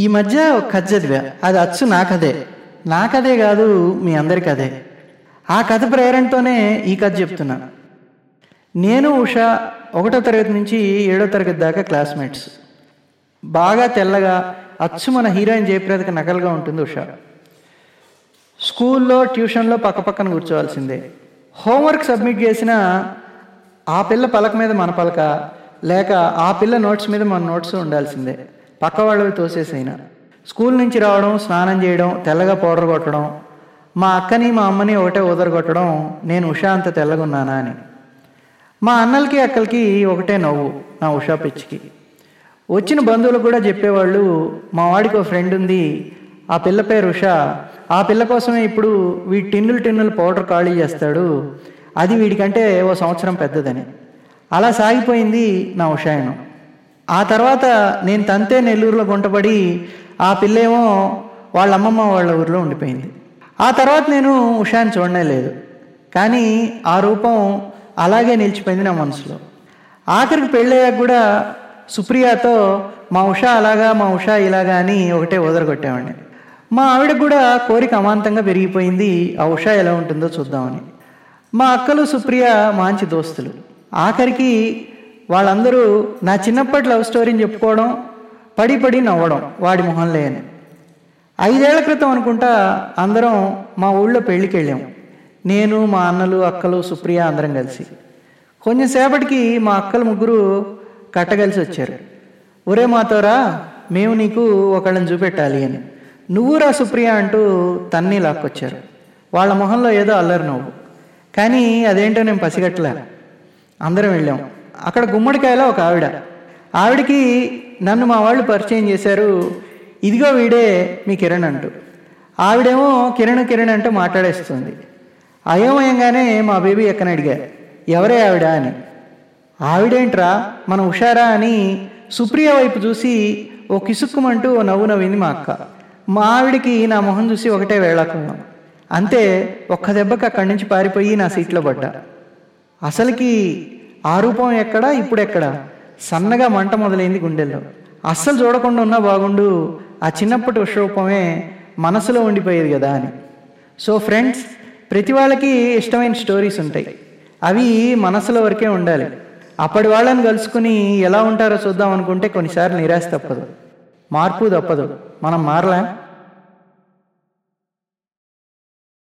ఈ మధ్య ఒక కథ చదివా. అది అచ్చు నా కథే. నా కథే కాదు మీ అందరి కథే. ఆ కథ ప్రేరణతోనే ఈ కథ చెప్తున్నాను నేను ఉషా ఒకటో తరగతి నుంచి ఏడో తరగతి దాకా క్లాస్మేట్స్. బాగా తెల్లగా అచ్చు మన హీరోయిన్ జయప్రదకి నకలుగా ఉంటుంది ఉషా. స్కూల్లో ట్యూషన్లో పక్కపక్కన కూర్చోవాల్సిందే. హోంవర్క్ సబ్మిట్ చేసిన ఆ పిల్ల పలక మీద మన పలక లేక ఆ పిల్ల నోట్స్ మీద మన నోట్స్ ఉండాల్సిందే. పక్క వాళ్ళవి తోసేసైనా. స్కూల్ నుంచి రావడం స్నానం చేయడం తెల్లగా పౌడర్ కొట్టడం మా అక్కని మా అమ్మని ఒకటే కొట్టడం నేను ఉషా అంత తెల్లగున్నానా అని. మా అన్నలకి అక్కలకి ఒకటే నవ్వు నా ఉషా పిచ్చికి. వచ్చిన బంధువులు కూడా చెప్పేవాళ్ళు మా వాడికి ఒక ఫ్రెండ్ ఉంది ఆ పిల్ల పేరు ఉషా. ఆ పిల్ల కోసమే ఇప్పుడు వీడి టిన్నులు టిన్నులు పౌడర్ ఖాళీ చేస్తాడు. అది వీడికంటే ఓ సంవత్సరం పెద్దదని. అలా సాగిపోయింది నా ఉషాయనం. ఆ తర్వాత నేను తంతే నెల్లూరులో గుంటపడి ఆ పిల్లేమో వాళ్ళ అమ్మమ్మ వాళ్ళ ఊరిలో ఉండిపోయింది. ఆ తర్వాత నేను ఉషాని చూడనే లేదు కానీ ఆ రూపం అలాగే నిలిచిపోయింది నా మనసులో. ఆఖరికి పెళ్ళయ్యాక కూడా సుప్రియాతో మా ఉషా అలాగా మా ఉషా ఇలాగా అని ఒకటే వదరగొట్టామండి మా ఆవిడ కూడా కోరిక అమాంతంగా పెరిగిపోయింది ఆ ఉషా ఎలా ఉంటుందో చూద్దామని. మా అక్కలు సుప్రియ మంచి దోస్తులు. ఆఖరికి వాళ్ళందరూ నా చిన్నప్పటి లవ్ స్టోరీని చెప్పుకోవడం పడి పడి నవ్వడం వాడి మొహంలే అని. ఐదేళ్ళ క్రితం అనుకుంటా అందరం మా ఊళ్ళో పెళ్ళికి వెళ్ళాము నేను మా అన్నలు అక్కలు సుప్రియ అందరం కలిసి. కొంచెంసేపటికి మా అక్కలు ముగ్గురు కట్టగలిసి వచ్చారు. ఒరే మాతోరా మేము నీకు ఒకళ్ళని చూపెట్టాలి అని. నువ్వురా సుప్రియ అంటూ తన్ని లాక్కొచ్చారు. వాళ్ళ మొహంలో ఏదో అల్లరి నవ్వు. కానీ అదేంటో నేను పసిగట్టలే అందరం వెళ్ళాం. అక్కడ గుమ్మడికాయలో ఒక ఆవిడ. ఆవిడకి నన్ను మా వాళ్ళు పరిచయం చేశారు. ఇదిగో వీడే మీ కిరణ్ అంటూ. ఆవిడేమో కిరణ్ కిరణ్ అంటూ మాట్లాడేస్తుంది. అయోమయంగానే మా బేబీ ఎక్కని అడిగా ఎవరే ఆవిడ? అని. ఆవిడేంట్రా? మన హుషారా? అని సుప్రియ వైపు చూసి ఓ కిసుక్కుమంటూ ఓ నవ్వు నవ్వింది మా అక్క. మా ఆవిడికి నా మొహం చూసి ఒకటే వేళాకున్నాం అంతే ఒక్క దెబ్బకి అక్కడి నుంచి పారిపోయి నా సీట్లో పడ్డా. అసలుకి ఆ రూపం ఎక్కడా? ఇప్పుడు ఎక్కడా? సన్నగా మంట మొదలైంది గుండెల్లో. అస్సలు చూడకుండా ఉన్నా బాగుండు. ఆ చిన్నప్పటి ఉషరూపమే మనసులో ఉండిపోయేది కదా అని. సో ఫ్రెండ్స్ ప్రతి వాళ్ళకి ఇష్టమైన స్టోరీస్ ఉంటాయి. అవి మనసులో వరకే ఉండాలి. అప్పటి వాళ్ళని కలుసుకుని ఎలా ఉంటారో చూద్దాం అనుకుంటే కొన్నిసార్లు నిరాశ తప్పదు. మార్పు తప్పదు. మనం మారలా?